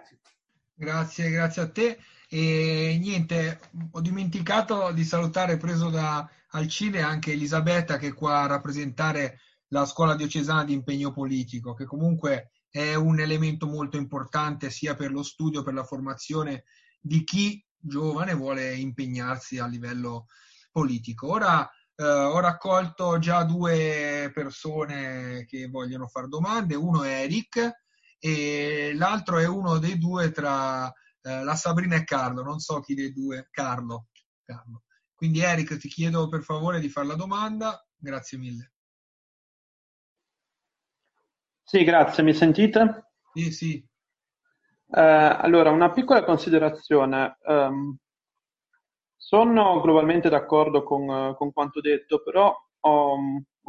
Grazie. Grazie, grazie a te. E niente, ho dimenticato di salutare, preso da Alcide, anche Elisabetta che è qua a rappresentare la scuola diocesana di impegno politico, che comunque è un elemento molto importante sia per lo studio, per la formazione di chi giovane vuole impegnarsi a livello politico. Ora eh, ho raccolto già due persone che vogliono fare domande, uno è Eric e l'altro è uno dei due tra eh, la Sabrina e Carlo, non so chi dei due, Carlo. Carlo. Quindi Eric ti chiedo per favore di fare la domanda, grazie mille. Sì, grazie, mi sentite? Sì, sì. Eh, allora, una piccola considerazione. Um, sono globalmente d'accordo con, uh, con quanto detto, però ho,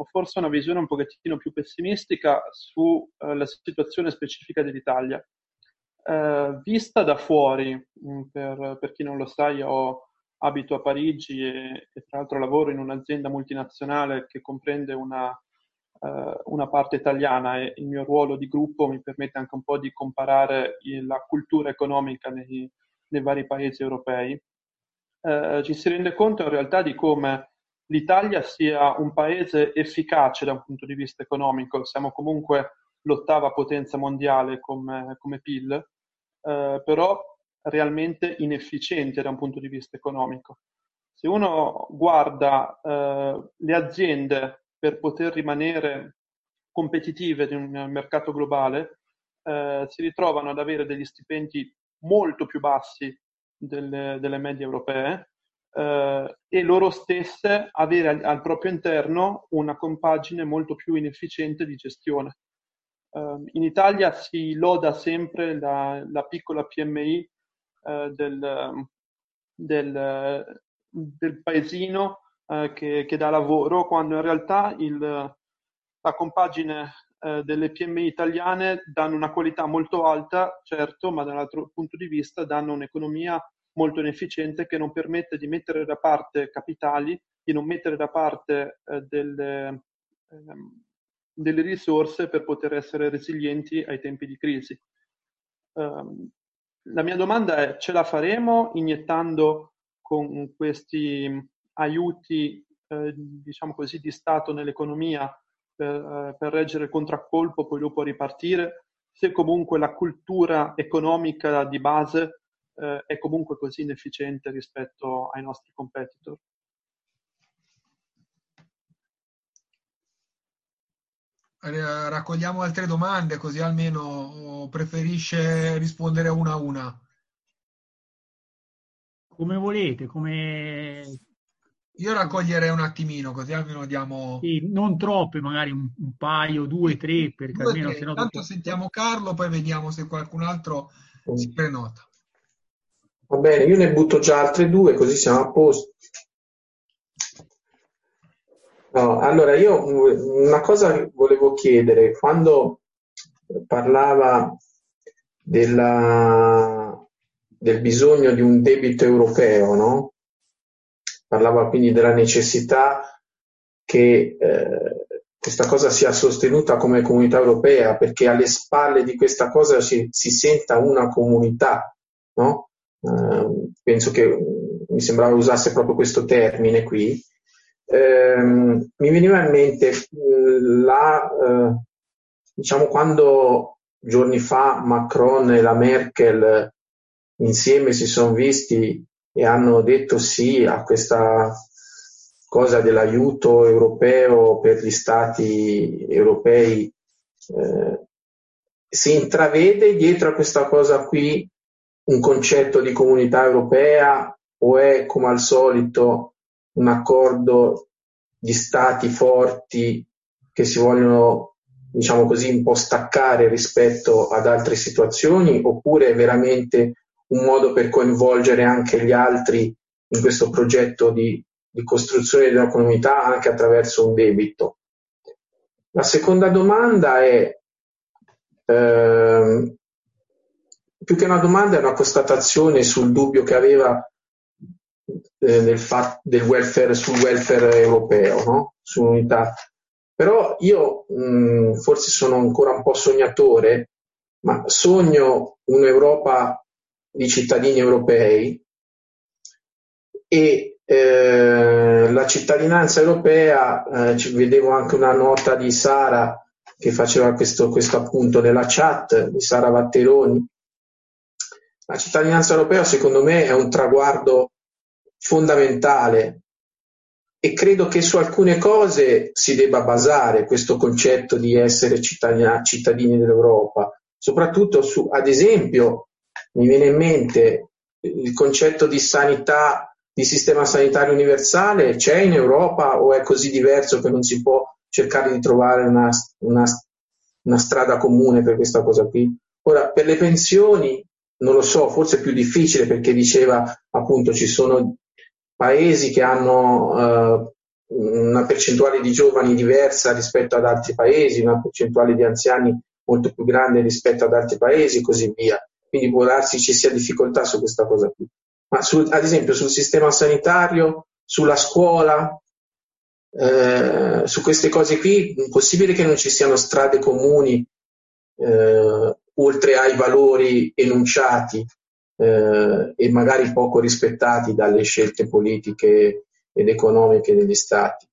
ho, forse una visione un pochettino più pessimistica sulla uh, situazione specifica dell'Italia. Uh, vista da fuori, mm, per, per, chi non lo sa, io abito a Parigi e, e tra l'altro lavoro in un'azienda multinazionale che comprende una eh, una parte italiana e il mio ruolo di gruppo mi permette anche un po' di comparare la cultura economica nei, nei vari paesi europei. Eh, ci si rende conto in realtà di come l'Italia sia un paese efficace da un punto di vista economico, siamo comunque l'ottava potenza mondiale come, come PIL, eh, però realmente inefficiente da un punto di vista economico. Se uno guarda eh, le aziende per poter rimanere competitive in un mercato globale, eh, si ritrovano ad avere degli stipendi molto più bassi delle, delle medie europee eh, e loro stesse avere al, al, proprio interno una compagine molto più inefficiente di gestione. Eh, in Italia si loda sempre la, la piccola PMI eh, del, del, del paesino eh, che, che, dà lavoro, quando in realtà il, la compagine eh, delle PMI italiane danno una qualità molto alta, certo, ma dall'altro punto di vista danno un'economia molto inefficiente che non permette di mettere da parte capitali, di non mettere da parte eh, delle, ehm, delle, risorse per poter essere resilienti ai tempi di crisi. Um, la mia domanda è, ce la faremo iniettando con questi aiuti, eh, diciamo così, di Stato nell'economia per, eh, per reggere il contraccolpo, poi dopo ripartire, se comunque la cultura economica di base eh, è comunque così inefficiente rispetto ai nostri competitor. Raccogliamo altre domande così almeno preferisce rispondere una a una. Come volete, come io raccoglierei un attimino, così almeno diamo... Sì, non troppe, magari un, un paio, due, tre, perché due, almeno tre. se no... Tanto dopo... sentiamo Carlo, poi vediamo se qualcun altro mm. si prenota. Va bene, io ne butto già altre due, così siamo a posto. No, allora, io una cosa volevo chiedere, quando parlava della, del bisogno di un debito europeo, no? parlava quindi della necessità che eh, questa cosa sia sostenuta come comunità europea, perché alle spalle di questa cosa si, si senta una comunità, no? Eh, penso che mi sembrava usasse proprio questo termine qui. Eh, mi veniva in mente la, eh, diciamo, quando giorni fa Macron e la Merkel insieme si sono visti e hanno detto sì a questa cosa dell'aiuto europeo per gli stati europei. Eh, si intravede dietro a questa cosa qui un concetto di comunità europea o è come al solito un accordo di stati forti che si vogliono diciamo così un po' staccare rispetto ad altre situazioni oppure è veramente un modo per coinvolgere anche gli altri in questo progetto di, di costruzione una comunità anche attraverso un debito. La seconda domanda è, ehm, più che una domanda, è una constatazione sul dubbio che aveva eh, del, fat- del welfare, sul welfare europeo, no? sull'unità. Però io mh, forse sono ancora un po' sognatore ma sogno un'Europa di cittadini europei e eh, la cittadinanza europea, eh, vedevo anche una nota di Sara che faceva questo, questo appunto nella chat, di Sara Vatteroni. La cittadinanza europea secondo me è un traguardo fondamentale e credo che su alcune cose si debba basare questo concetto di essere cittadini dell'Europa, soprattutto su, ad esempio, mi viene in mente il concetto di sanità, di sistema sanitario universale, c'è in Europa o è così diverso che non si può cercare di trovare una, una, una strada comune per questa cosa qui? Ora, per le pensioni, non lo so, forse più difficile perché diceva appunto ci sono paesi che hanno eh, una percentuale di giovani diversa rispetto ad altri paesi, una percentuale di anziani molto più grande rispetto ad altri paesi e così via. Quindi può darsi ci sia difficoltà su questa cosa qui. Ma sul, ad esempio sul sistema sanitario, sulla scuola, eh, su queste cose qui, è possibile che non ci siano strade comuni eh, oltre ai valori enunciati eh, e magari poco rispettati dalle scelte politiche ed economiche degli stati.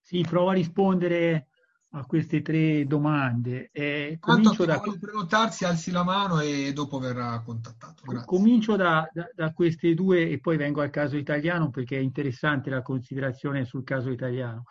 Sì, provo a rispondere a queste tre domande. Eh, comincio da... prenotarsi, alzi la mano e dopo verrà contattato. Grazie. Comincio da, da, da, queste due e poi vengo al caso italiano perché è interessante la considerazione sul caso italiano.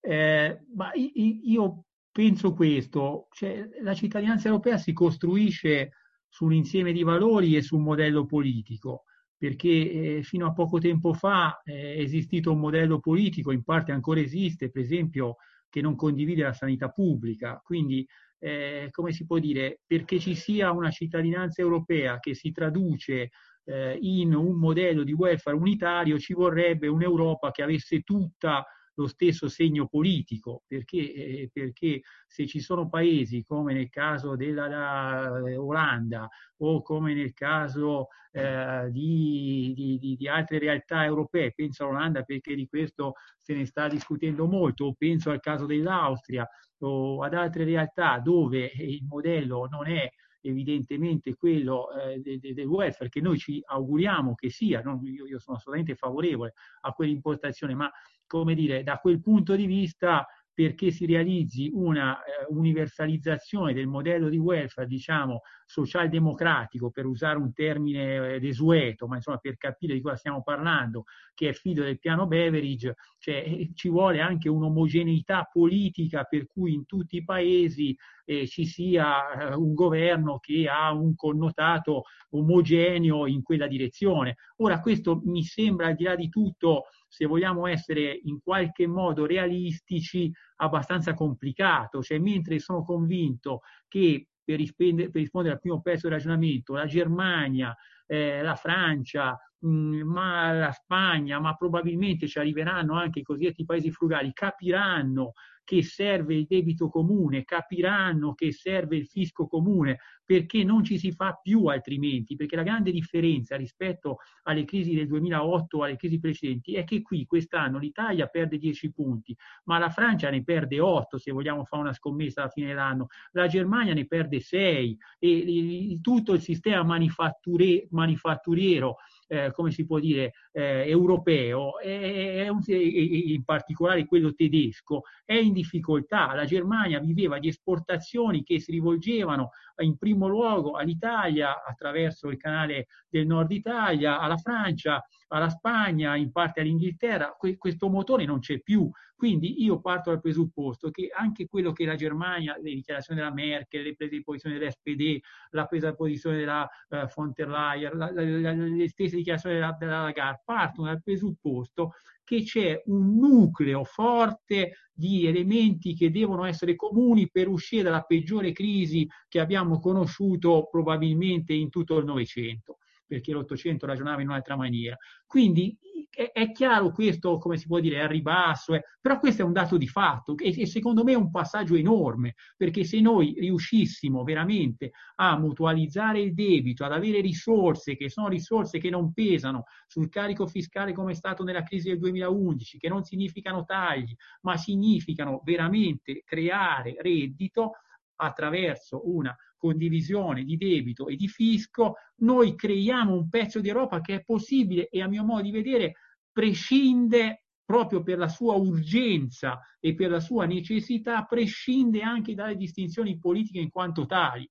Eh, ma io penso questo, cioè, la cittadinanza europea si costruisce su un insieme di valori e su un modello politico, perché eh, fino a poco tempo fa eh, è esistito un modello politico, in parte ancora esiste, per esempio, che non condivide la sanità pubblica. Quindi, eh, come si può dire, perché ci sia una cittadinanza europea che si traduce eh, in un modello di welfare unitario, ci vorrebbe un'Europa che avesse tutta lo stesso segno politico, perché, eh, perché se ci sono paesi come nel caso della eh, Olanda o come nel caso eh, di, di, di, altre realtà europee, penso all'Olanda perché di questo se ne sta discutendo molto, o penso al caso dell'Austria o ad altre realtà dove il modello non è evidentemente quello eh, de, de, del welfare che noi ci auguriamo che sia, non, io, io, sono assolutamente favorevole a quell'impostazione, ma come dire, da quel punto di vista perché si realizzi una eh, universalizzazione del modello di welfare, diciamo, socialdemocratico, per usare un termine eh, desueto, ma insomma per capire di cosa stiamo parlando, che è figlio del piano Beveridge, cioè, eh, ci vuole anche un'omogeneità politica per cui in tutti i paesi eh, ci sia eh, un governo che ha un connotato omogeneo in quella direzione. Ora questo mi sembra, al di là di tutto, se vogliamo essere in qualche modo realistici, abbastanza complicato. Cioè, mentre sono convinto che per rispondere, per rispondere al primo pezzo del ragionamento, la Germania, eh, la Francia, mh, mm, ma la Spagna, ma probabilmente ci arriveranno anche i cosiddetti paesi frugali, capiranno che serve il debito comune, capiranno che serve il fisco comune, perché non ci si fa più altrimenti, perché la grande differenza rispetto alle crisi del 2008 o alle crisi precedenti è che qui quest'anno l'Italia perde 10 punti, ma la Francia ne perde 8 se vogliamo fare una scommessa alla fine dell'anno, la Germania ne perde 6 e, e tutto il sistema manifatturiero eh, come si può dire, eh, europeo, è, è un, in particolare quello tedesco, è in difficoltà. La Germania viveva di esportazioni che si rivolgevano in primo luogo all'Italia attraverso il canale del nord Italia, alla Francia, alla Spagna, in parte all'Inghilterra, que- questo motore non c'è più. Quindi io parto dal presupposto che anche quello che la Germania, le dichiarazioni della Merkel, le prese di posizione dell'SPD, la presa di posizione della uh, von der Leyen, la, la, la, le stesse dichiarazioni della, della Lagarde, partono dal presupposto che c'è un nucleo forte di elementi che devono essere comuni per uscire dalla peggiore crisi che abbiamo conosciuto probabilmente in tutto il Novecento. Perché l'Ottocento ragionava in un'altra maniera. Quindi è, è chiaro questo, come si può dire, è a ribasso, eh, però questo è un dato di fatto e, e secondo me è un passaggio enorme, perché se noi riuscissimo veramente a mutualizzare il debito, ad avere risorse che sono risorse che non pesano sul carico fiscale come è stato nella crisi del 2011, che non significano tagli, ma significano veramente creare reddito, attraverso una condivisione di debito e di fisco, noi creiamo un pezzo di Europa che è possibile e a mio modo di vedere prescinde proprio per la sua urgenza e per la sua necessità, prescinde anche dalle distinzioni politiche in quanto tali.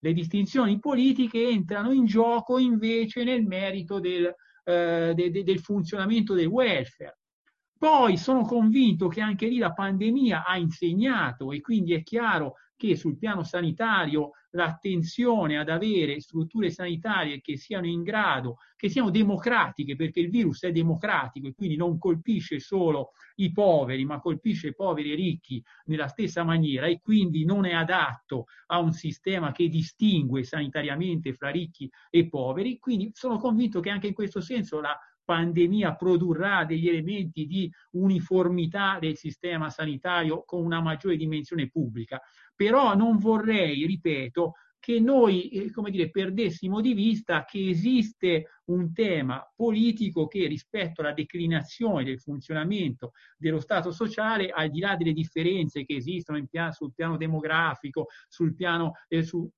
Le distinzioni politiche entrano in gioco invece nel merito del, eh, de, de, del funzionamento del welfare. Poi sono convinto che anche lì la pandemia ha insegnato e quindi è chiaro che sul piano sanitario l'attenzione ad avere strutture sanitarie che siano in grado, che siano democratiche, perché il virus è democratico e quindi non colpisce solo i poveri, ma colpisce i poveri e ricchi nella stessa maniera e quindi non è adatto a un sistema che distingue sanitariamente fra ricchi e poveri. Quindi sono convinto che anche in questo senso la pandemia produrrà degli elementi di uniformità del sistema sanitario con una maggiore dimensione pubblica. Però non vorrei, ripeto, che noi eh, come dire, perdessimo di vista che esiste un tema politico che rispetto alla declinazione del funzionamento dello Stato sociale, al di là delle differenze che esistono piano, sul piano demografico, sul piano, eh, su,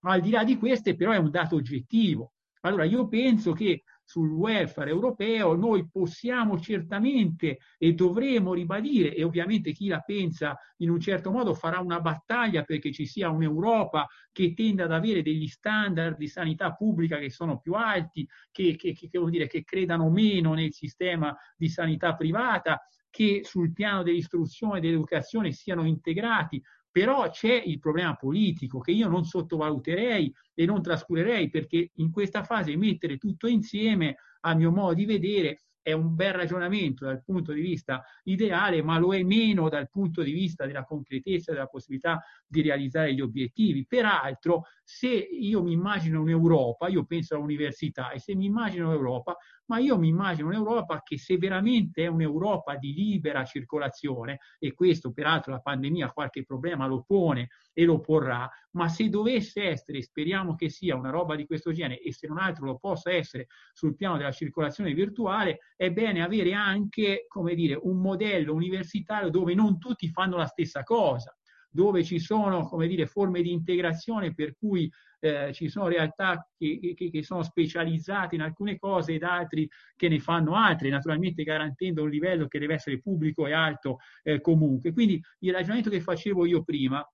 al di là di queste però è un dato oggettivo. Allora io penso che sul welfare europeo, noi possiamo certamente e dovremo ribadire, e ovviamente chi la pensa in un certo modo farà una battaglia perché ci sia un'Europa che tenda ad avere degli standard di sanità pubblica che sono più alti, che, che, che, dire, che credano meno nel sistema di sanità privata, che sul piano dell'istruzione e dell'educazione siano integrati, però c'è il problema politico che io non sottovaluterei e non trascurerei perché in questa fase mettere tutto insieme, a mio modo di vedere, è un bel ragionamento dal punto di vista ideale, ma lo è meno dal punto di vista della concretezza della possibilità di realizzare gli obiettivi. Peraltro, se io mi immagino un'Europa, io penso all'università, e se mi immagino un'Europa, ma io mi immagino un'Europa che se veramente è un'Europa di libera circolazione, e questo peraltro la pandemia qualche problema lo pone e lo porrà, ma se dovesse essere, speriamo che sia una roba di questo genere e se non altro lo possa essere sul piano della circolazione virtuale, è bene avere anche, come dire, un modello universitario dove non tutti fanno la stessa cosa dove ci sono come dire, forme di integrazione per cui eh, ci sono realtà che, che, che, sono specializzate in alcune cose ed altri che ne fanno altre, naturalmente garantendo un livello che deve essere pubblico e alto eh, comunque. Quindi il ragionamento che facevo io prima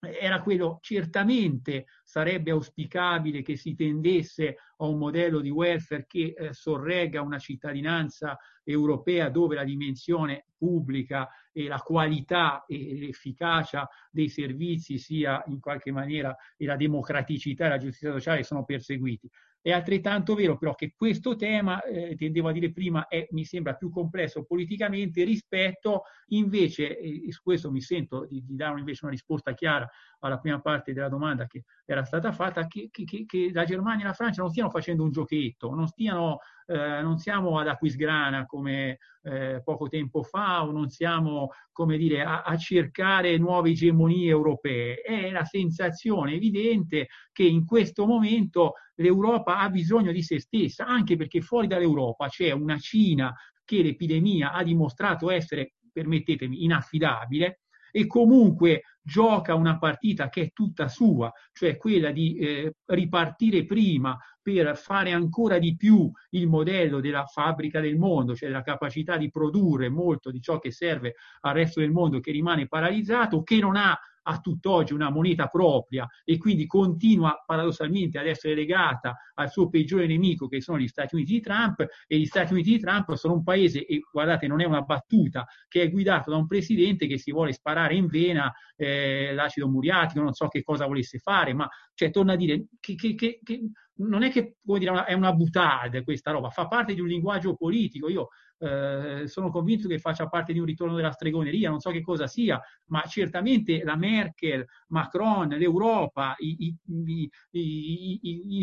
era quello certamente sarebbe auspicabile che si tendesse a un modello di welfare che eh, sorregga una cittadinanza europea dove la dimensione pubblica e la qualità e l'efficacia dei servizi sia in qualche maniera e la democraticità e la giustizia sociale sono perseguiti. È altrettanto vero però che questo tema, eh, tendevo a dire prima, è, mi sembra più complesso politicamente rispetto invece, e su questo mi sento di, di dare invece una risposta chiara alla prima parte della domanda che era stata fatta, che, che, che la Germania e la Francia non stiano facendo un giochetto, non, stiano, eh, non siamo ad Aquisgrana come eh, poco tempo fa o non siamo come dire, a, a, cercare nuove egemonie europee. È la sensazione evidente che in questo momento l'Europa ha bisogno di se stessa, anche perché fuori dall'Europa c'è una Cina che l'epidemia ha dimostrato essere, permettetemi, inaffidabile, e comunque gioca una partita che è tutta sua, cioè quella di eh, ripartire prima per fare ancora di più il modello della fabbrica del mondo, cioè la capacità di produrre molto di ciò che serve al resto del mondo che rimane paralizzato, che non ha a tutt'oggi una moneta propria e quindi continua paradossalmente ad essere legata al suo peggiore nemico che sono gli Stati Uniti di Trump e gli Stati Uniti di Trump sono un paese, e guardate non è una battuta, che è guidato da un presidente che si vuole sparare in vena eh, l'acido muriatico, non so che cosa volesse fare, ma cioè, torna a dire che, che, che, che non è che dire, è una butade questa roba, fa parte di un linguaggio politico. Io eh, sono convinto che faccia parte di un ritorno della stregoneria, non so che cosa sia, ma certamente la Merkel, Macron, l'Europa, il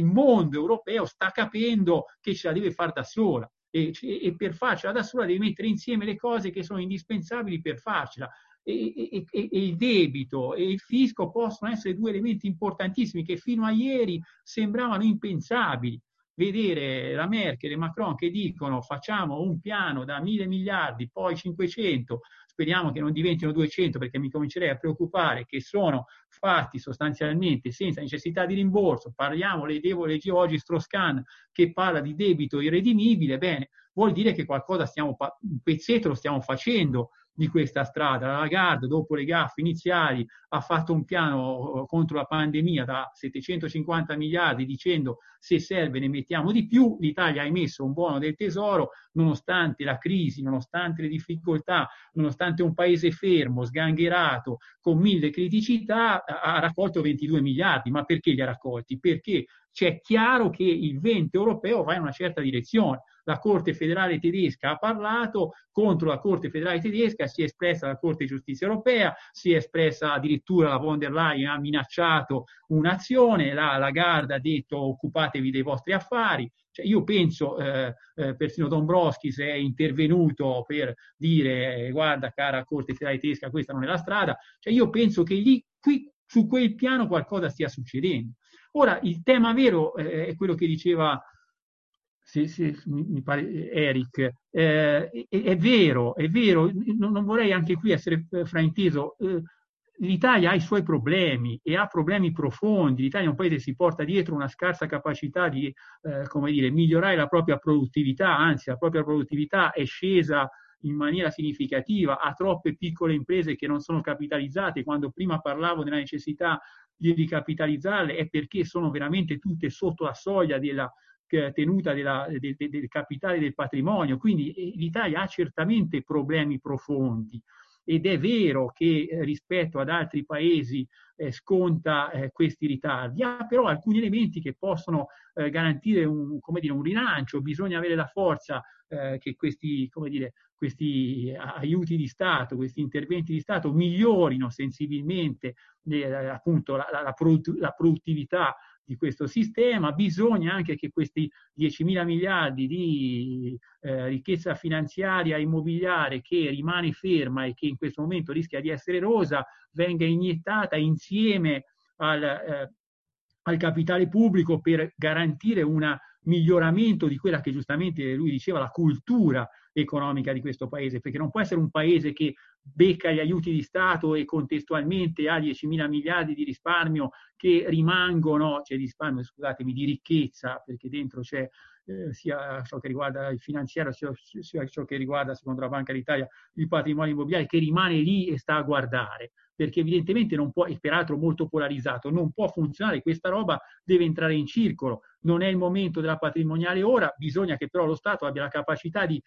mondo europeo sta capendo che ce la deve fare da sola. E, e, per farcela da sola deve mettere insieme le cose che sono indispensabili per farcela. E, e, e, il debito e il fisco possono essere due elementi importantissimi che fino a ieri sembravano impensabili vedere la Merkel e Macron che dicono facciamo un piano da mille miliardi, poi 500, speriamo che non diventino 200 perché mi comincerei a preoccupare, che sono fatti sostanzialmente senza necessità di rimborso, parliamo, leggevo, leggevo oggi Stroscan che parla di debito irredimibile, bene, vuol dire che qualcosa stiamo, un pezzetto lo stiamo facendo di questa strada. La Lagarde, dopo le gaffe iniziali, ha fatto un piano eh, contro la pandemia da 750 miliardi dicendo se serve ne mettiamo di più. L'Italia ha emesso un buono del tesoro, nonostante la crisi, nonostante le difficoltà, nonostante un paese fermo, sgangherato, con mille criticità, ha raccolto 22 miliardi. Ma perché li ha raccolti? Perché c'è chiaro che il vento europeo va in una certa direzione la Corte federale tedesca ha parlato, contro la Corte federale tedesca si è espressa la Corte di giustizia europea, si è espressa addirittura la von der Leyen, ha minacciato un'azione, la Lagarde ha detto occupatevi dei vostri affari. Cioè, io penso, eh, eh, persino Dombrovskis è intervenuto per dire eh, guarda cara Corte federale tedesca, questa non è la strada. Cioè, io penso che lì, qui, su quel piano qualcosa stia succedendo. Ora, il tema vero eh, è quello che diceva sì, sì, mi pare Eric, eh, è, è, vero, è vero, non, non, vorrei anche qui essere eh, frainteso, eh, l'Italia ha i suoi problemi e ha problemi profondi, l'Italia è un paese che si porta dietro una scarsa capacità di, eh, come dire, migliorare la propria produttività, anzi la propria produttività è scesa in maniera significativa, ha troppe piccole imprese che non sono capitalizzate, quando prima parlavo della necessità di ricapitalizzarle è perché sono veramente tutte sotto la soglia della tenuta della, del, del capitale del patrimonio, quindi eh, l'Italia ha certamente problemi profondi ed è vero che eh, rispetto ad altri paesi eh, sconta eh, questi ritardi, ha però alcuni elementi che possono eh, garantire un, dire, un, rilancio, bisogna avere la forza eh, che questi, dire, questi, aiuti di Stato, questi interventi di Stato migliorino sensibilmente appunto la, la, la, produttività di questo sistema, bisogna anche che questi 10 mila miliardi di eh, ricchezza finanziaria immobiliare che rimane ferma e che in questo momento rischia di essere rosa venga iniettata insieme al, eh, al capitale pubblico per garantire un miglioramento di quella che giustamente lui diceva la cultura economica di questo paese, perché non può essere un paese che becca gli aiuti di Stato e contestualmente ha 10 mila miliardi di risparmio che rimangono, cioè di risparmio, scusatemi, di ricchezza, perché dentro c'è eh, sia ciò che riguarda il finanziario, sia, sia ciò che riguarda, secondo la Banca d'Italia, il patrimonio immobiliare, che rimane lì e sta a guardare perché evidentemente non può, e peraltro molto polarizzato, non può funzionare, questa roba deve entrare in circolo, non è il momento della patrimoniale ora, bisogna che però lo Stato abbia la capacità di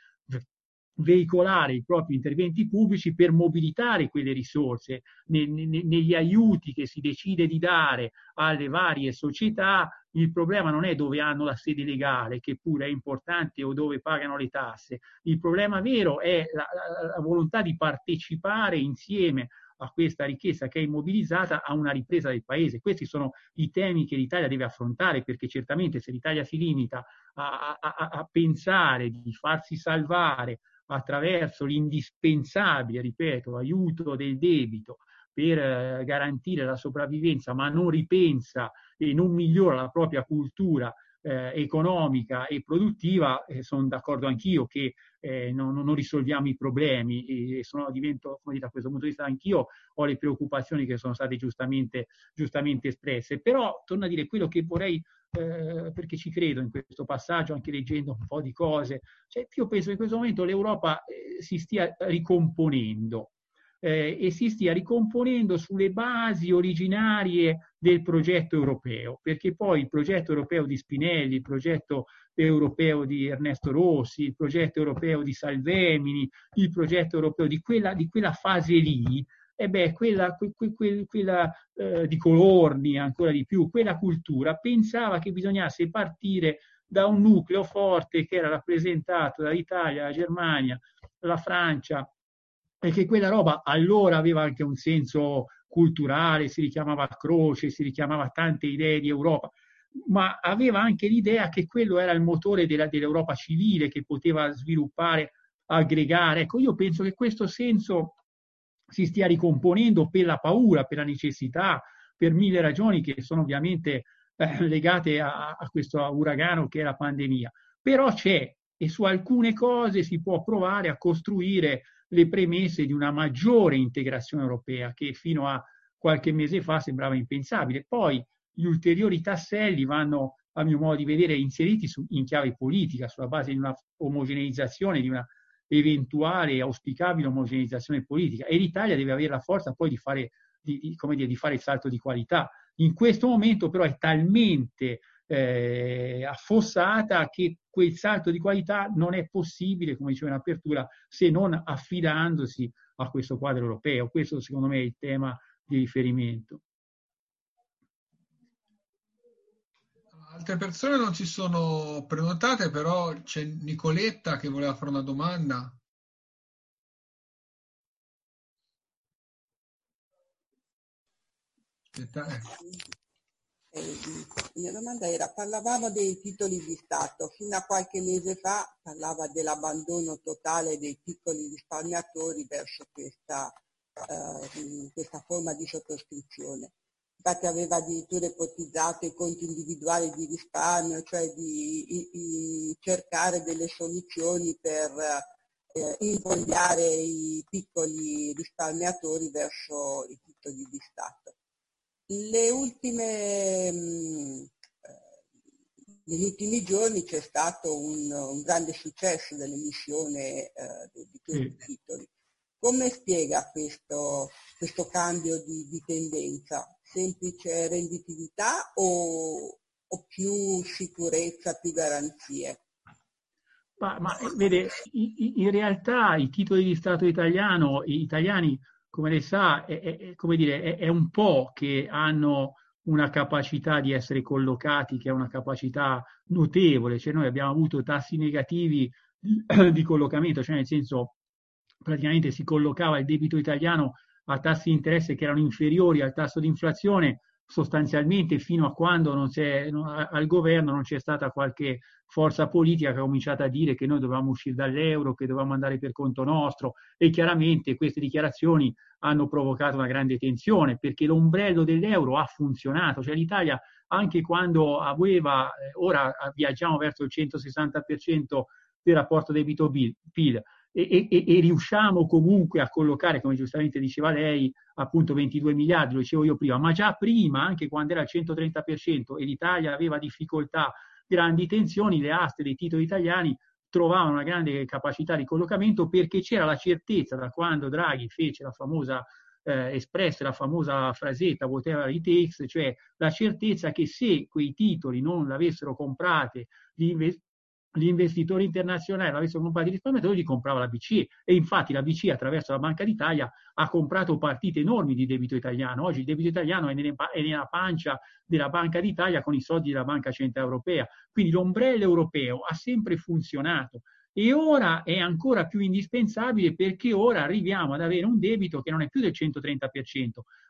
veicolare i propri interventi pubblici per mobilitare quelle risorse ne, ne, negli aiuti che si decide di dare alle varie società. Il problema non è dove hanno la sede legale, che pure è importante, o dove pagano le tasse. Il problema vero è la, la, la volontà di partecipare insieme a questa ricchezza che è immobilizzata a una ripresa del paese. Questi sono i temi che l'Italia deve affrontare perché certamente se l'Italia si limita a, a, a pensare di farsi salvare attraverso l'indispensabile, ripeto, aiuto del debito per eh, garantire la sopravvivenza, ma non ripensa e non migliora la propria cultura eh, economica e produttiva, eh, sono d'accordo anch'io che eh, non, non, risolviamo i problemi e sono, divento, come dire, da questo punto di vista anch'io ho le preoccupazioni che sono state giustamente, giustamente espresse. Però, torno a dire, quello che vorrei eh, perché ci credo in questo passaggio, anche leggendo un po' di cose. Cioè, io penso che in questo momento l'Europa eh, si stia ricomponendo eh, e si stia ricomponendo sulle basi originarie del progetto europeo, perché poi il progetto europeo di Spinelli, il progetto europeo di Ernesto Rossi, il progetto europeo di Salvemini, il progetto europeo di quella, di quella fase lì, e beh, quella, que, que, quella eh, di Colorni, ancora di più, quella cultura pensava che bisognasse partire da un nucleo forte che era rappresentato dall'Italia, la Germania, la Francia, che quella roba allora aveva anche un senso culturale, si richiamava Croce, si richiamava tante idee di Europa, ma aveva anche l'idea che quello era il motore della, dell'Europa civile che poteva sviluppare, aggregare. Ecco, io penso che questo senso si stia ricomponendo per la paura, per la necessità, per mille ragioni che sono ovviamente eh, legate a, a questo uragano che è la pandemia. Però c'è e su alcune cose si può provare a costruire le premesse di una maggiore integrazione europea che fino a qualche mese fa sembrava impensabile. Poi gli ulteriori tasselli vanno, a mio modo di vedere, inseriti su, in chiave politica, sulla base di una omogeneizzazione, di una eventuale auspicabile omogeneizzazione politica. E l'Italia deve avere la forza poi di fare, di, di, dire, di fare il salto di qualità. In questo momento però è talmente eh, affossata che quel salto di qualità non è possibile, come dicevo in apertura, se non affidandosi a questo quadro europeo. Questo secondo me è il tema di riferimento. Altre persone non si sono prenotate, però c'è Nicoletta che voleva fare una domanda. Aspetta, eh. Eh, la mia domanda era, parlavamo dei titoli di Stato, fino a qualche mese fa parlava dell'abbandono totale dei piccoli risparmiatori verso questa, eh, questa forma di sottoscrizione. Infatti aveva addirittura ipotizzato i conti individuali di risparmio, cioè di, di, di cercare delle soluzioni per eh, invogliare i piccoli risparmiatori verso i titoli di Stato. Le ultime, eh, negli ultimi giorni c'è stato un, un grande successo dell'emissione eh, di questi titoli. Come spiega questo, questo cambio di, di, tendenza? Semplice renditività o, o, più sicurezza, più garanzie? Ma, ma vede, in realtà i titoli di Stato italiano, italiani come lei sa, è, è, come dire, è, è, un po' che hanno una capacità di essere collocati, che è una capacità notevole, cioè noi abbiamo avuto tassi negativi di, collocamento, cioè nel senso praticamente si collocava il debito italiano a tassi di interesse che erano inferiori al tasso di inflazione sostanzialmente fino a quando non al governo non c'è stata qualche forza politica che ha cominciato a dire che noi dovevamo uscire dall'euro, che dovevamo andare per conto nostro. E chiaramente queste dichiarazioni hanno provocato una grande tensione perché l'ombrello dell'euro ha funzionato, cioè l'Italia anche quando aveva, eh, ora viaggiamo verso il 160% del rapporto debito-PIL, e, e, e, riusciamo comunque a collocare, come giustamente diceva lei, appunto 22 miliardi, lo dicevo io prima, ma già prima, anche quando era al 130% e l'Italia aveva difficoltà, grandi tensioni, le aste dei titoli italiani trovavano una grande capacità di collocamento perché c'era la certezza da quando Draghi fece la famosa eh, espresse la famosa frasetta whatever it takes, cioè la certezza che se quei titoli non l'avessero comprate gli, gli investitori internazionali avessero comprato i risparmiatori, li comprava la BCE. E infatti la BCE attraverso la Banca d'Italia ha comprato partite enormi di debito italiano. Oggi il debito italiano è, nella pancia della Banca d'Italia con i soldi della Banca Centrale Europea. Quindi l'ombrello europeo ha sempre funzionato. E ora è ancora più indispensabile perché ora arriviamo ad avere un debito che non è più del 130%,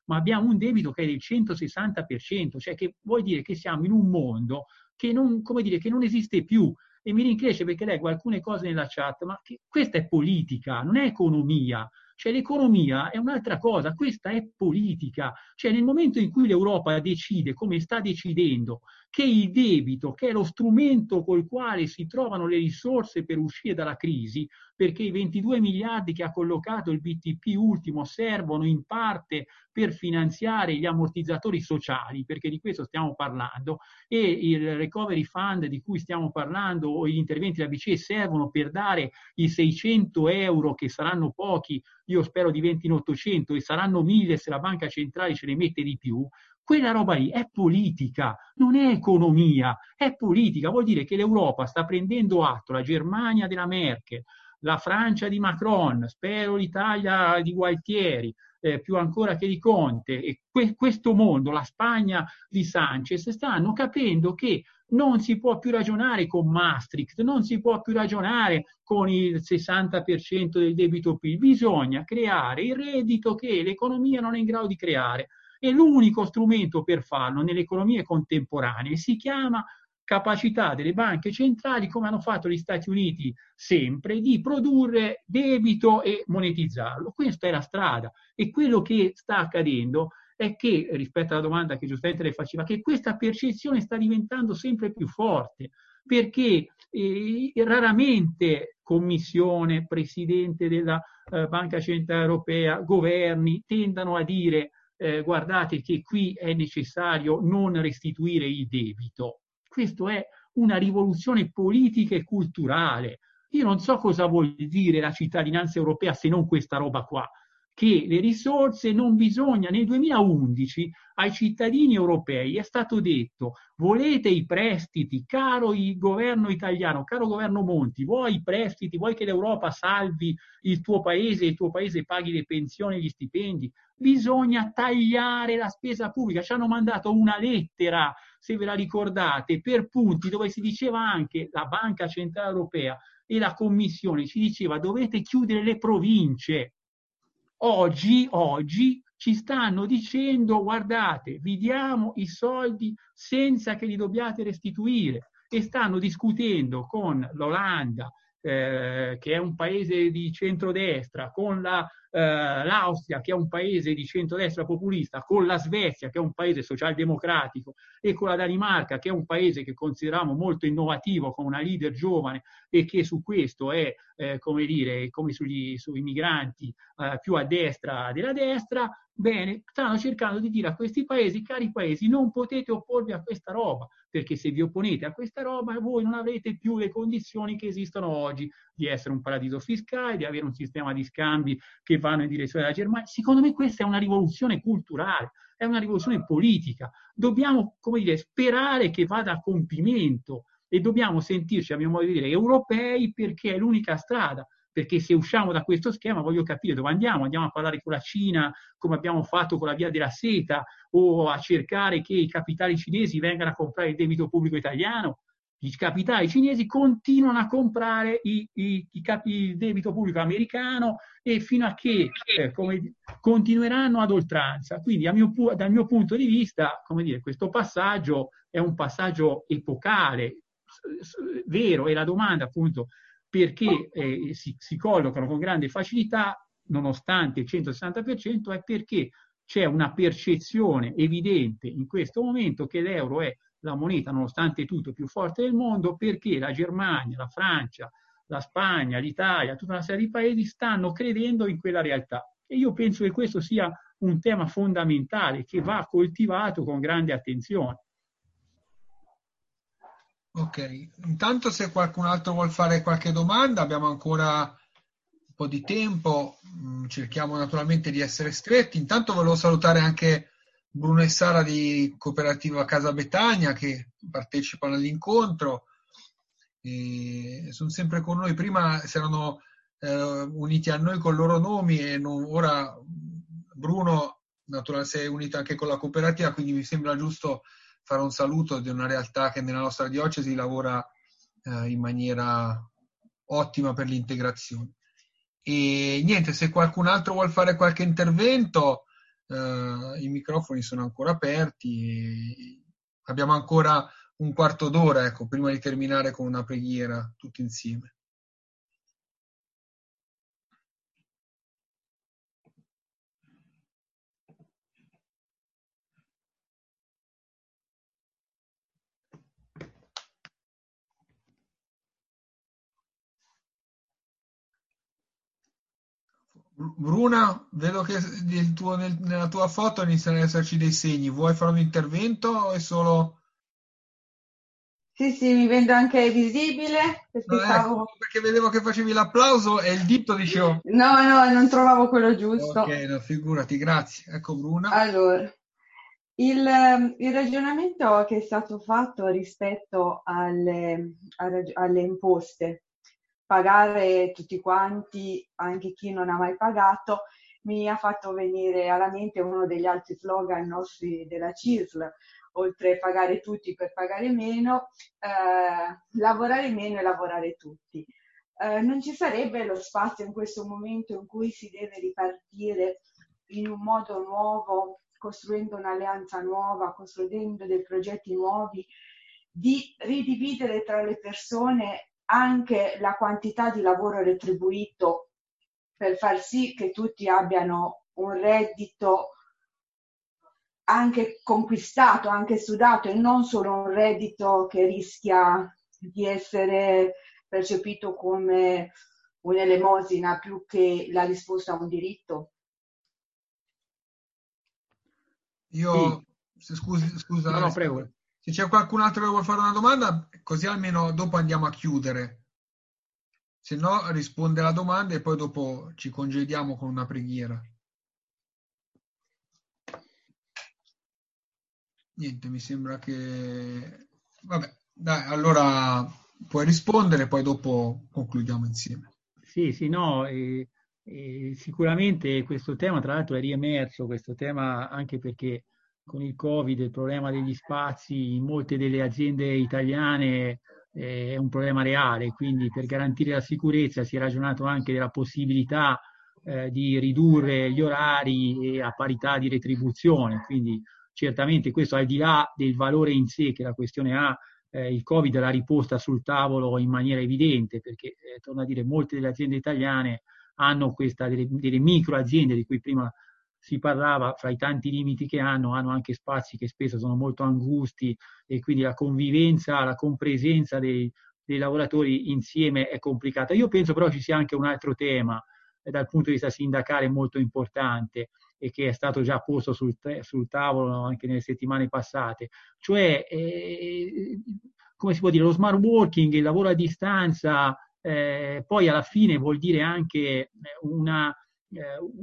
ma abbiamo un debito che è del 160%, cioè che vuol dire che siamo in un mondo che non, dire, che non esiste più e mi rincresce perché leggo alcune cose nella chat, ma questa è politica, non è economia. Cioè l'economia è un'altra cosa, questa è politica. Cioè nel momento in cui l'Europa decide, come sta decidendo, che il debito, che è lo strumento col quale si trovano le risorse per uscire dalla crisi, perché i 22 miliardi che ha collocato il BTP ultimo servono in parte per finanziare gli ammortizzatori sociali, perché di questo stiamo parlando, e il recovery fund di cui stiamo parlando o gli interventi della BCE servono per dare i 600 euro che saranno pochi, io spero diventino 800 e saranno 1000 se la banca centrale ce ne mette di più, quella roba lì è politica, non è economia, è politica. Vuol dire che l'Europa sta prendendo atto, la Germania della Merkel, la Francia di Macron, spero l'Italia di Gualtieri, eh, più ancora che di Conte, e que- questo mondo, la Spagna di Sanchez, stanno capendo che non si può più ragionare con Maastricht, non si può più ragionare con il 60% del debito PIL, bisogna creare il reddito che l'economia non è in grado di creare. E l'unico strumento per farlo nelle economie contemporanee si chiama capacità delle banche centrali, come hanno fatto gli Stati Uniti sempre, di produrre debito e monetizzarlo. Questa è la strada e quello che sta accadendo è che, rispetto alla domanda che giustamente lei faceva, che questa percezione sta diventando sempre più forte, perché eh, raramente Commissione, Presidente della eh, Banca Centrale Europea, governi tendano a dire eh, guardate che qui è necessario non restituire il debito. Questo è una rivoluzione politica e culturale. Io non so cosa vuol dire la cittadinanza europea se non questa roba qua, che le risorse non bisogna, nel 2011 ai cittadini europei è stato detto volete i prestiti, caro il governo italiano, caro governo Monti, vuoi i prestiti, vuoi che l'Europa salvi il tuo paese, il tuo paese paghi le pensioni e gli stipendi, bisogna tagliare la spesa pubblica. Ci hanno mandato una lettera, se ve la ricordate, per punti dove si diceva anche la Banca Centrale Europea e la Commissione ci diceva dovete chiudere le province. Oggi, oggi ci stanno dicendo guardate, vi diamo i soldi senza che li dobbiate restituire e stanno discutendo con l'Olanda, eh, che è un paese di centrodestra, con la eh, l'Austria, che è un paese di centrodestra populista, con la Svezia, che è un paese socialdemocratico, e con la Danimarca, che è un paese che consideriamo molto innovativo, con una leader giovane e che su questo è, eh, come dire, come sugli, sui migranti, eh, più a destra della destra, bene, stanno cercando di dire a questi paesi, cari paesi, non potete opporvi a questa roba, perché se vi opponete a questa roba voi non avrete più le condizioni che esistono oggi di essere un paradiso fiscale, di avere un sistema di scambi che vanno in direzione della Germania. Secondo me questa è una rivoluzione culturale, è una rivoluzione politica. Dobbiamo, come dire, sperare che vada a compimento e dobbiamo sentirci, a mio modo di dire, europei perché è l'unica strada perché se usciamo da questo schema voglio capire dove andiamo, andiamo a parlare con la Cina come abbiamo fatto con la via della seta o a cercare che i capitali cinesi vengano a comprare il debito pubblico italiano. I capitali cinesi continuano a comprare i, i, i capi, il debito pubblico americano e fino a che eh, come, continueranno ad oltranza. Quindi mio, dal mio punto di vista, dire, questo passaggio è un passaggio epocale, vero, e la domanda appunto perché eh, si, si, collocano con grande facilità, nonostante il 160%, è perché c'è una percezione evidente in questo momento che l'euro è la moneta, nonostante tutto, più forte del mondo, perché la Germania, la Francia, la Spagna, l'Italia, tutta una serie di paesi stanno credendo in quella realtà. E io penso che questo sia un tema fondamentale che va coltivato con grande attenzione. Ok, intanto se qualcun altro vuole fare qualche domanda, abbiamo ancora un po' di tempo, mm, cerchiamo naturalmente di essere stretti. Intanto volevo salutare anche Bruno e Sara di Cooperativa Casa Betagna che partecipano all'incontro. E sono sempre con noi. Prima si erano eh, uniti a noi con i loro nomi e non, ora Bruno naturalmente si è unito anche con la cooperativa, quindi mi sembra giusto fare un saluto di una realtà che nella nostra diocesi lavora eh, in maniera ottima per l'integrazione. E niente, se qualcun altro vuole fare qualche intervento, eh, i microfoni sono ancora aperti. abbiamo ancora un quarto d'ora, ecco, prima di terminare con una preghiera tutti insieme. Bruna, vedo che tuo, nel, nella tua foto iniziano ad esserci dei segni. Vuoi fare un intervento o è solo... Sì, sì, mi vedo anche visibile. Perché, no, stavo... ecco, perché vedevo che facevi l'applauso e il dito dicevo... No, no, non trovavo quello giusto. Ok, no, figurati, grazie. Ecco Bruna. Allora, il, il, ragionamento che è stato fatto rispetto alle, alle imposte pagare tutti quanti, anche chi non ha mai pagato, mi ha fatto venire alla mente uno degli altri slogan nostri della CISL, oltre a pagare tutti per pagare meno, eh, lavorare meno e lavorare tutti. Eh, non ci sarebbe lo spazio in questo momento in cui si deve ripartire in un modo nuovo, costruendo un'alleanza nuova, costruendo dei progetti nuovi, di ridividere tra le persone anche la quantità di lavoro retribuito per far sì che tutti abbiano un reddito anche conquistato, anche sudato e non solo un reddito che rischia di essere percepito come un'elemosina più che la risposta a un diritto. Io, sì. scusi, scusa, no, no, prego. Se c'è qualcun altro che vuole fare una domanda, così almeno dopo andiamo a chiudere. Se no risponde alla domanda e poi dopo ci congediamo con una preghiera. Niente, mi sembra che... Vabbè, dai, allora puoi rispondere, poi dopo concludiamo insieme. Sì, sì, no, e, e sicuramente questo tema tra l'altro è riemerso, questo tema anche perché con il Covid il problema degli spazi in molte delle aziende italiane eh, è un problema reale, quindi per garantire la sicurezza si è ragionato anche della possibilità eh, di ridurre gli orari a parità di retribuzione, quindi certamente questo al di là del valore in sé che la questione ha, eh, il Covid l'ha riposta sul tavolo in maniera evidente, perché, eh, torno a dire, molte delle aziende italiane hanno questa, delle, delle micro aziende di cui prima si parlava, fra i tanti limiti che hanno, hanno anche spazi che spesso sono molto angusti e quindi la convivenza, la compresenza dei, dei lavoratori insieme è complicata. Io penso però ci sia anche un altro tema eh, dal punto di vista sindacale molto importante e che è stato già posto sul, sul tavolo anche nelle settimane passate, cioè eh, come si può dire, lo smart working, il lavoro a distanza, eh, poi alla fine vuol dire anche una eh,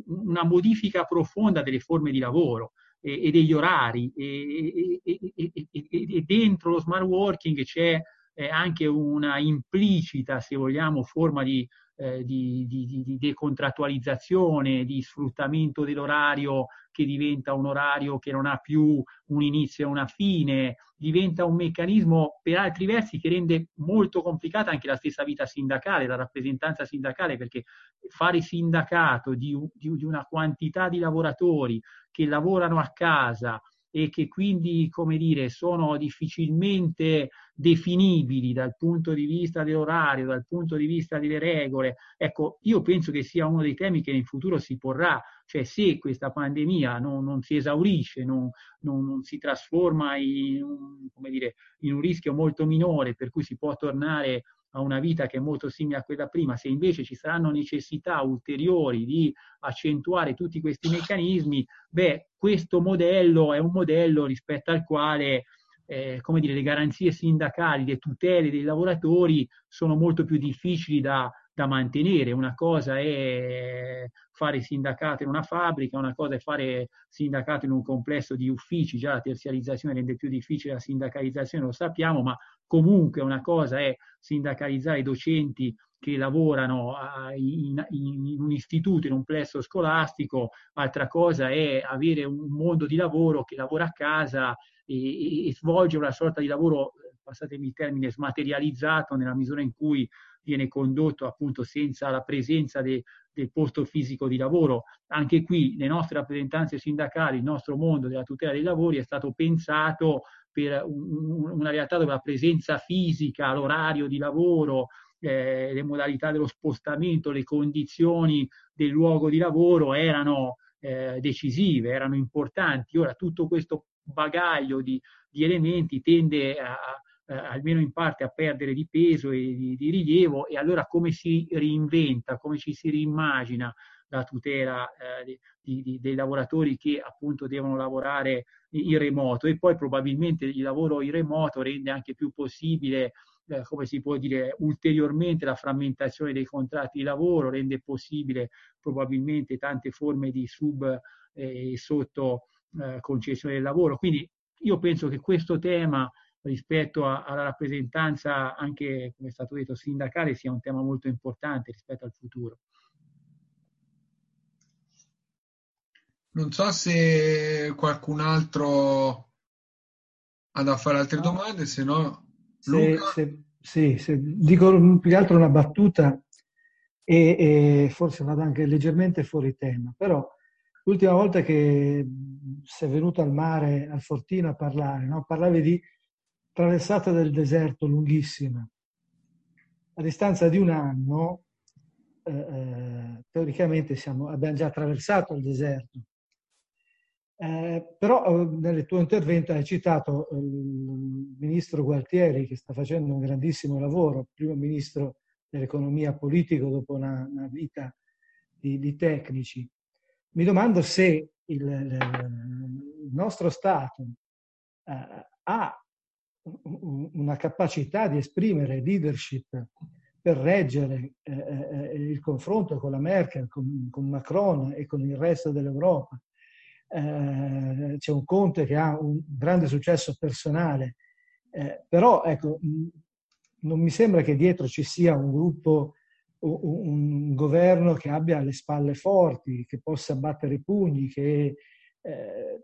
una modifica profonda delle forme di lavoro e, e degli orari e, e, e, dentro lo smart working c'è eh, anche una implicita, se vogliamo, forma di, eh, di, di, di, decontrattualizzazione, di sfruttamento dell'orario che diventa un orario che non ha più un inizio e una fine, diventa un meccanismo per altri versi che rende molto complicata anche la stessa vita sindacale, la rappresentanza sindacale, perché fare sindacato di, di, di una quantità di lavoratori che lavorano a casa, e che quindi, come dire, sono difficilmente definibili dal punto di vista dell'orario, dal punto di vista delle regole. Ecco, io penso che sia uno dei temi che in futuro si porrà, cioè se questa pandemia non, non si esaurisce, non, non, non si trasforma in un, dire, in un rischio molto minore, per cui si può tornare a una vita che è molto simile a quella prima, se invece ci saranno necessità ulteriori di accentuare tutti questi meccanismi, beh, questo modello è un modello rispetto al quale eh, come dire, le garanzie sindacali, le tutele dei lavoratori sono molto più difficili da, da mantenere. Una cosa è fare sindacato in una fabbrica, una cosa è fare sindacato in un complesso di uffici, già la terziarizzazione rende più difficile la sindacalizzazione, lo sappiamo, ma comunque una cosa è sindacalizzare i docenti che lavorano in, un istituto, in un plesso scolastico, altra cosa è avere un mondo di lavoro che lavora a casa e, e svolge una sorta di lavoro, passatemi il termine, smaterializzato nella misura in cui viene condotto appunto senza la presenza de, del posto fisico di lavoro. Anche qui le nostre rappresentanze sindacali, il nostro mondo della tutela dei lavori è stato pensato per un, una realtà dove la presenza fisica, l'orario di lavoro, eh, le modalità dello spostamento, le condizioni del luogo di lavoro erano eh, decisive, erano importanti. Ora tutto questo bagaglio di, di elementi tende a, eh, almeno in parte a perdere di peso e di, di, rilievo e allora come si reinventa, come ci si rimmagina la tutela eh, di, di, dei lavoratori che appunto devono lavorare in remoto e poi probabilmente il lavoro in remoto rende anche più possibile eh, come si può dire, ulteriormente la frammentazione dei contratti di lavoro, rende possibile probabilmente tante forme di sub eh, e sotto eh, concessione del lavoro. Quindi io penso che questo tema rispetto a, alla rappresentanza anche, come è stato detto, sindacale sia un tema molto importante rispetto al futuro. Non so se qualcun altro ha da fare altre domande, se no... Se, se, sì, se dico più che altro una battuta e, e, forse vado anche leggermente fuori tema, però l'ultima volta che sei venuto al mare, al Fortino a parlare, no? parlavi di traversata del deserto lunghissima. A distanza di un anno, eh, eh teoricamente siamo, abbiamo già attraversato il deserto. Eh, però eh, nel tuo intervento hai citato eh, il ministro Gualtieri che sta facendo un grandissimo lavoro, primo ministro dell'economia politico dopo una, una vita di, di, tecnici. Mi domando se il, il nostro Stato eh, ha una capacità di esprimere leadership per reggere eh, eh, il confronto con la Merkel, con, con Macron e con il resto dell'Europa eh, c'è un Conte che ha un grande successo personale, eh, però ecco, non mi sembra che dietro ci sia un gruppo, un, governo che abbia le spalle forti, che possa battere i pugni, che eh,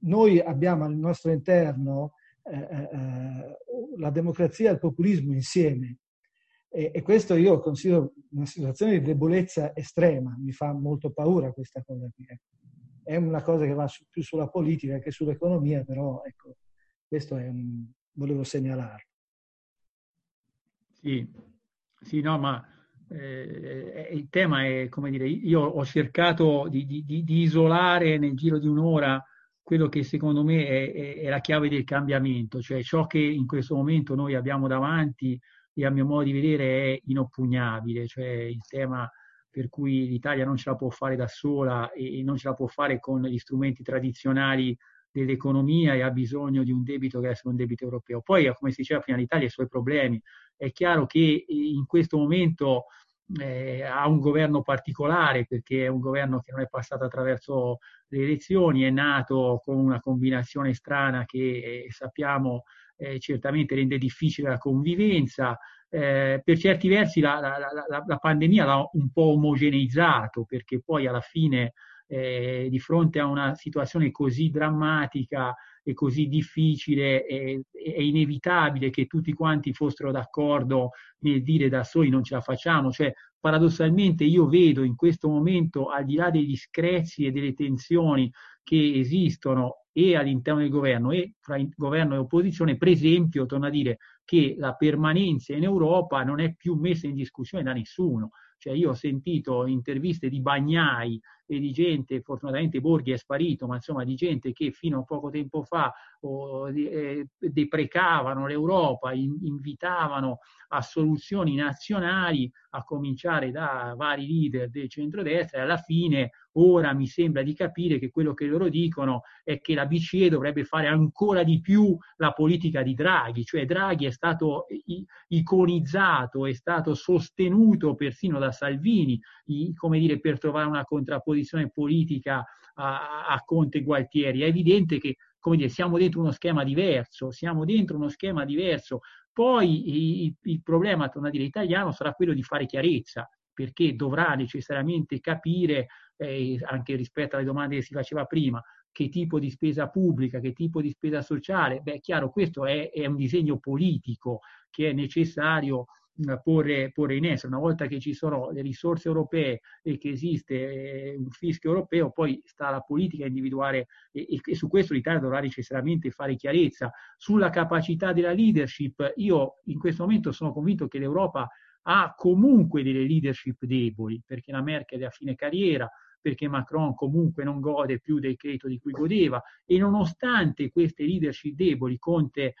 noi abbiamo al nostro interno eh, eh, la democrazia e il populismo insieme. E, questo io considero una situazione di debolezza estrema, mi fa molto paura questa cosa qui. È una cosa che va su, più sulla politica che sull'economia, però ecco, questo è un, volevo segnalarlo. Sì, sì, no, ma eh, il tema è, come dire, io ho cercato di, di, di, isolare nel giro di un'ora quello che secondo me è, è, è, la chiave del cambiamento, cioè ciò che in questo momento noi abbiamo davanti e a mio modo di vedere è inoppugnabile, cioè il tema per cui l'Italia non ce la può fare da sola e non ce la può fare con gli strumenti tradizionali dell'economia e ha bisogno di un debito che deve essere un debito europeo. Poi, come si diceva prima, l'Italia ha i suoi problemi. È chiaro che in questo momento eh, ha un governo particolare perché è un governo che non è passato attraverso le elezioni, è nato con una combinazione strana che eh, sappiamo eh, certamente rende difficile la convivenza, eh, per certi versi la, la, la, la, pandemia l'ha un po' omogeneizzato perché poi alla fine eh, di fronte a una situazione così drammatica e così difficile è, è, inevitabile che tutti quanti fossero d'accordo nel dire da soli non ce la facciamo, cioè paradossalmente io vedo in questo momento al di là degli screzi e delle tensioni che esistono e all'interno del governo e fra governo e opposizione, per esempio, torno a dire che la permanenza in Europa non è più messa in discussione da nessuno. Cioè io ho sentito interviste di bagnai e di gente, fortunatamente Borghi è sparito, ma insomma di gente che fino a poco tempo fa oh, eh, deprecavano l'Europa, in, invitavano a soluzioni nazionali, a cominciare da vari leader del centrodestra e alla fine ora mi sembra di capire che quello che loro dicono è che la BCE dovrebbe fare ancora di più la politica di Draghi, cioè Draghi è stato iconizzato, è stato sostenuto persino da Salvini, come dire, per trovare una contrapposizione politica a, a Conte e Gualtieri. È evidente che come dire, siamo dentro uno schema diverso, siamo dentro uno schema diverso. Poi il, il problema, torna a dire, italiano sarà quello di fare chiarezza, perché dovrà necessariamente capire, eh, anche rispetto alle domande che si faceva prima, che tipo di spesa pubblica, che tipo di spesa sociale. Beh, chiaro, questo è, è un disegno politico che è necessario porre, porre, in essere. Una volta che ci sono le risorse europee e che esiste eh, un fischio europeo, poi sta la politica a individuare e, e, su questo l'Italia dovrà necessariamente fare chiarezza. Sulla capacità della leadership, io in questo momento sono convinto che l'Europa ha comunque delle leadership deboli, perché la Merkel è a fine carriera, perché Macron comunque non gode più del credito di cui godeva e nonostante queste leadership deboli, Conte eh,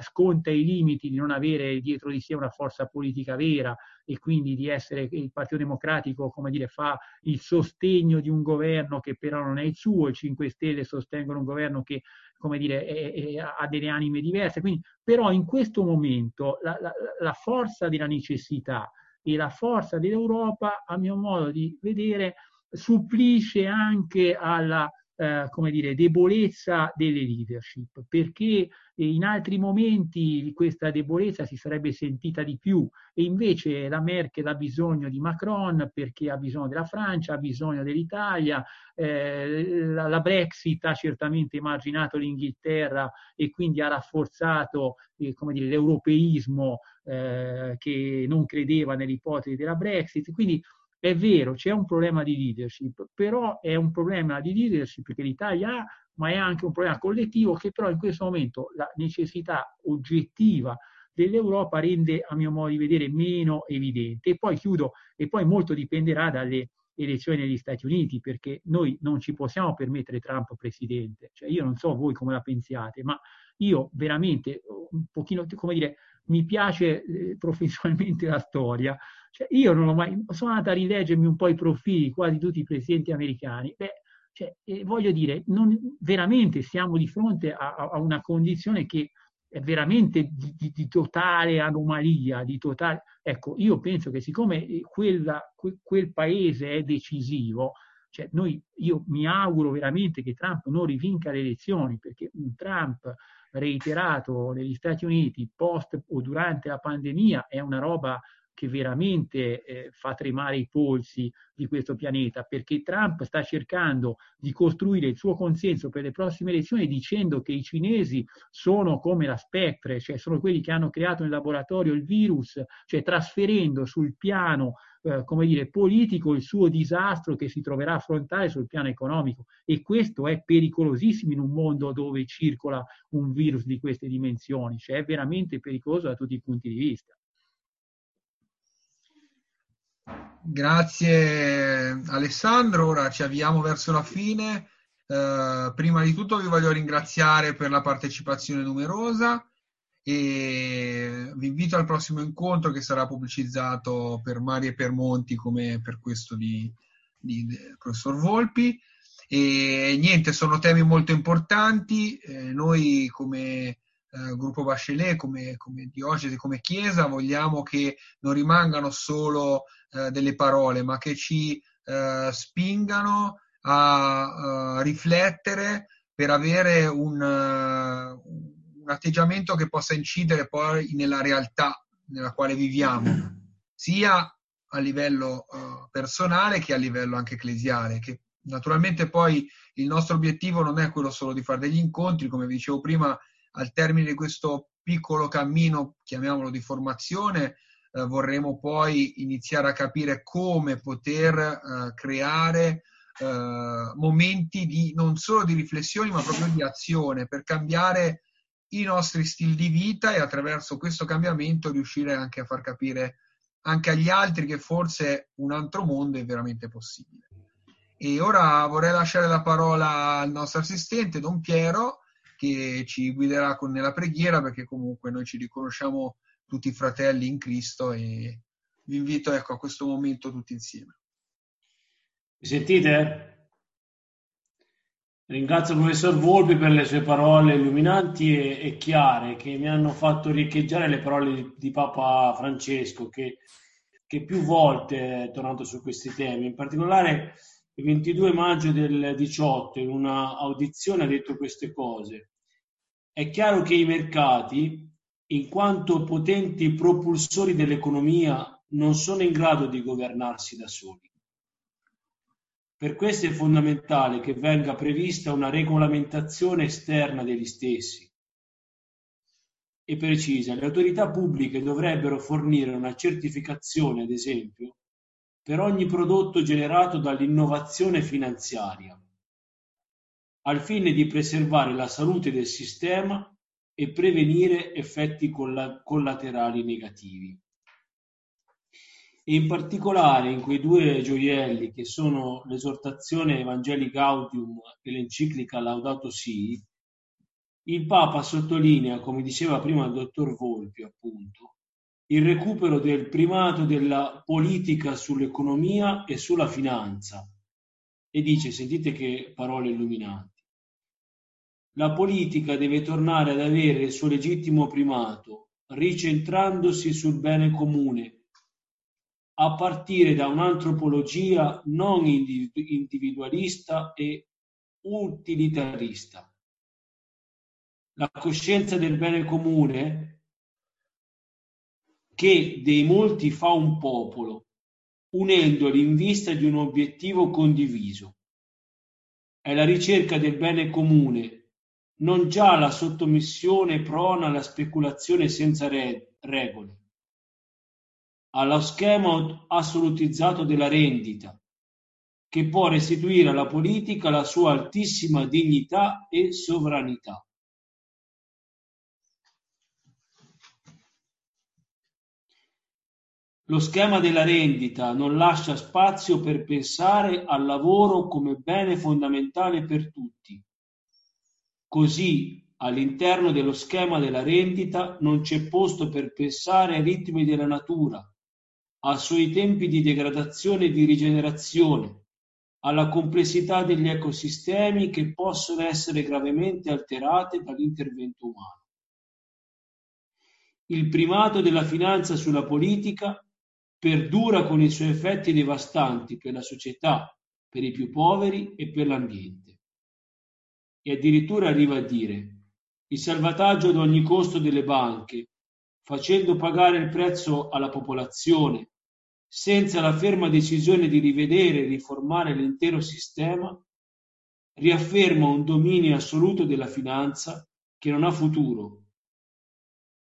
sconta i limiti di non avere dietro di sé una forza politica vera e quindi di essere il Partito Democratico, come dire, fa il sostegno di un governo che però non è il suo, i 5 Stelle sostengono un governo che, come dire, è, è, ha delle anime diverse. Quindi, però in questo momento la, la, la forza della necessità e la forza dell'Europa, a mio modo di vedere, supplisce anche alla eh, come dire, debolezza delle leadership, perché in altri momenti questa debolezza si sarebbe sentita di più e invece la Merkel ha bisogno di Macron perché ha bisogno della Francia, ha bisogno dell'Italia, eh, la, la, Brexit ha certamente emarginato l'Inghilterra e quindi ha rafforzato eh, dire, l'europeismo eh, che non credeva nell'ipotesi della Brexit. Quindi è vero, c'è un problema di leadership, però è un problema di leadership che l'Italia ha, ma è anche un problema collettivo che però in questo momento la necessità oggettiva dell'Europa rende, a mio modo di vedere, meno evidente. E poi chiudo, e poi molto dipenderà dalle elezioni negli Stati Uniti, perché noi non ci possiamo permettere Trump presidente. Cioè, io non so voi come la pensiate, ma io veramente un pochino, come dire, mi piace eh, professionalmente la storia, cioè, io non ho mai, sono andata a rileggermi un po' i profili quasi tutti i presidenti americani. Beh, cioè, eh, voglio dire, non, veramente siamo di fronte a, a, una condizione che è veramente di, di, di, totale anomalia, di totale... Ecco, io penso che siccome eh, quella, quel, quel paese è decisivo, cioè noi, io mi auguro veramente che Trump non rivinca le elezioni, perché un Trump reiterato negli Stati Uniti post o durante la pandemia è una roba che veramente eh, fa tremare i polsi di questo pianeta, perché Trump sta cercando di costruire il suo consenso per le prossime elezioni dicendo che i cinesi sono come la spectre, cioè sono quelli che hanno creato nel laboratorio il virus, cioè trasferendo sul piano eh, come dire, politico il suo disastro che si troverà a affrontare sul piano economico e questo è pericolosissimo in un mondo dove circola un virus di queste dimensioni, cioè è veramente pericoloso da tutti i punti di vista. Grazie Alessandro, ora ci avviamo verso la fine. Uh, prima di tutto vi voglio ringraziare per la partecipazione numerosa e vi invito al prossimo incontro che sarà pubblicizzato per Mari e per Monti come per questo di, di, professor Volpi. E niente, sono temi molto importanti. Eh, noi come eh, gruppo Bachelet, come, come, diocesi, come chiesa, vogliamo che non rimangano solo eh, delle parole, ma che ci eh, spingano a, a, riflettere per avere un, uh, un atteggiamento che possa incidere poi nella realtà nella quale viviamo, sia a livello uh, personale che a livello anche ecclesiale, che naturalmente poi il nostro obiettivo non è quello solo di fare degli incontri, come vi dicevo prima, al termine di questo piccolo cammino, chiamiamolo di formazione, eh, vorremmo poi iniziare a capire come poter eh, creare eh, momenti di, non solo di riflessione, ma proprio di azione per cambiare i nostri stili di vita e attraverso questo cambiamento riuscire anche a far capire anche agli altri che forse un altro mondo è veramente possibile. E ora vorrei lasciare la parola al nostro assistente, Don Piero, che ci guiderà con, nella preghiera perché comunque noi ci riconosciamo tutti fratelli in Cristo e vi invito ecco, a questo momento tutti insieme. Mi sentite? Ringrazio il professor Volpi per le sue parole illuminanti e, e, chiare che mi hanno fatto riecheggiare le parole di, di Papa Francesco che, che, più volte è tornato su questi temi. In particolare il 22 maggio del 18 in una audizione ha detto queste cose. È chiaro che i mercati, in quanto potenti propulsori dell'economia, non sono in grado di governarsi da soli. Per questo è fondamentale che venga prevista una regolamentazione esterna degli stessi e precisa. Le autorità pubbliche dovrebbero fornire una certificazione, ad esempio, per ogni prodotto generato dall'innovazione finanziaria al fine di preservare la salute del sistema e prevenire effetti collaterali negativi. E in particolare in quei due gioielli che sono l'esortazione Evangelii Gaudium e l'enciclica Laudato Si, il Papa sottolinea, come diceva prima il dottor Volpi, appunto, il recupero del primato della politica sull'economia e sulla finanza, e dice, sentite che parole illuminanti, la politica deve tornare ad avere il suo legittimo primato, ricentrandosi sul bene comune, a partire da un'antropologia non individualista e utilitarista. La coscienza del bene comune che dei molti fa un popolo, unendoli in vista di un obiettivo condiviso. È la ricerca del bene comune, non già la sottomissione prona alla speculazione senza re- regole, allo schema assolutizzato della rendita, che può restituire alla politica la sua altissima dignità e sovranità. Lo schema della rendita non lascia spazio per pensare al lavoro come bene fondamentale per tutti. Così, all'interno dello schema della rendita non c'è posto per pensare ai ritmi della natura, ai suoi tempi di degradazione e di rigenerazione, alla complessità degli ecosistemi che possono essere gravemente alterate dall'intervento umano. Il primato della finanza sulla politica perdura con i suoi effetti devastanti per la società, per i più poveri e per l'ambiente. E addirittura arriva a dire il salvataggio ad ogni costo delle banche, facendo pagare il prezzo alla popolazione, senza la ferma decisione di rivedere e riformare l'intero sistema, riafferma un dominio assoluto della finanza che non ha futuro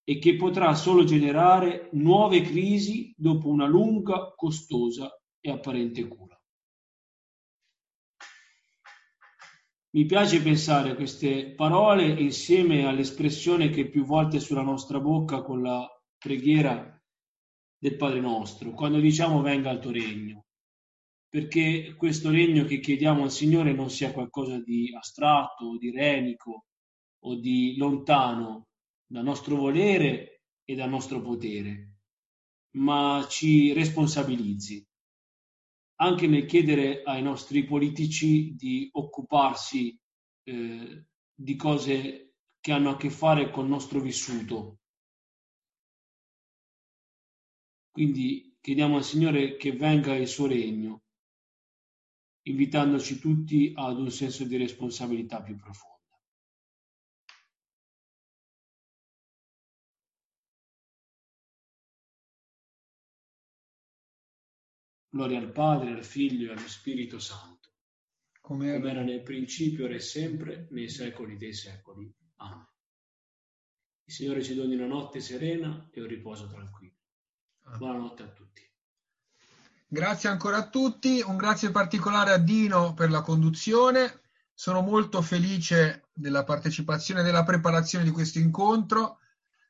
e che potrà solo generare nuove crisi dopo una lunga, costosa e apparente cura. Mi piace pensare queste parole insieme all'espressione che più volte sulla nostra bocca con la preghiera del Padre nostro, quando diciamo venga al tuo regno, perché questo regno che chiediamo al Signore non sia qualcosa di astratto, di renico o di lontano, dal nostro volere e dal nostro potere, ma ci responsabilizzi anche nel chiedere ai nostri politici di occuparsi eh, di cose che hanno a che fare col nostro vissuto. Quindi chiediamo al Signore che venga il suo regno, invitandoci tutti ad un senso di responsabilità più profondo. Gloria al Padre, al Figlio e allo Spirito Santo, come era nel principio, ora e sempre, nei secoli dei secoli. Amen. Il Signore ci doni una notte serena e un riposo tranquillo. Buonanotte a tutti. Grazie ancora a tutti, un grazie particolare a Dino per la conduzione. Sono molto felice della partecipazione e della preparazione di questo incontro.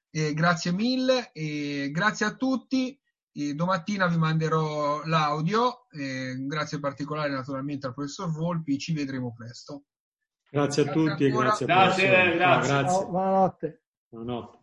Eh, grazie mille e grazie a tutti. E domattina vi manderò l'audio, eh, grazie particolare naturalmente al professor Volpi, ci vedremo presto. Grazie a tutti grazie e grazie a Grazie, grazie. grazie. Buonanotte. Buonanotte.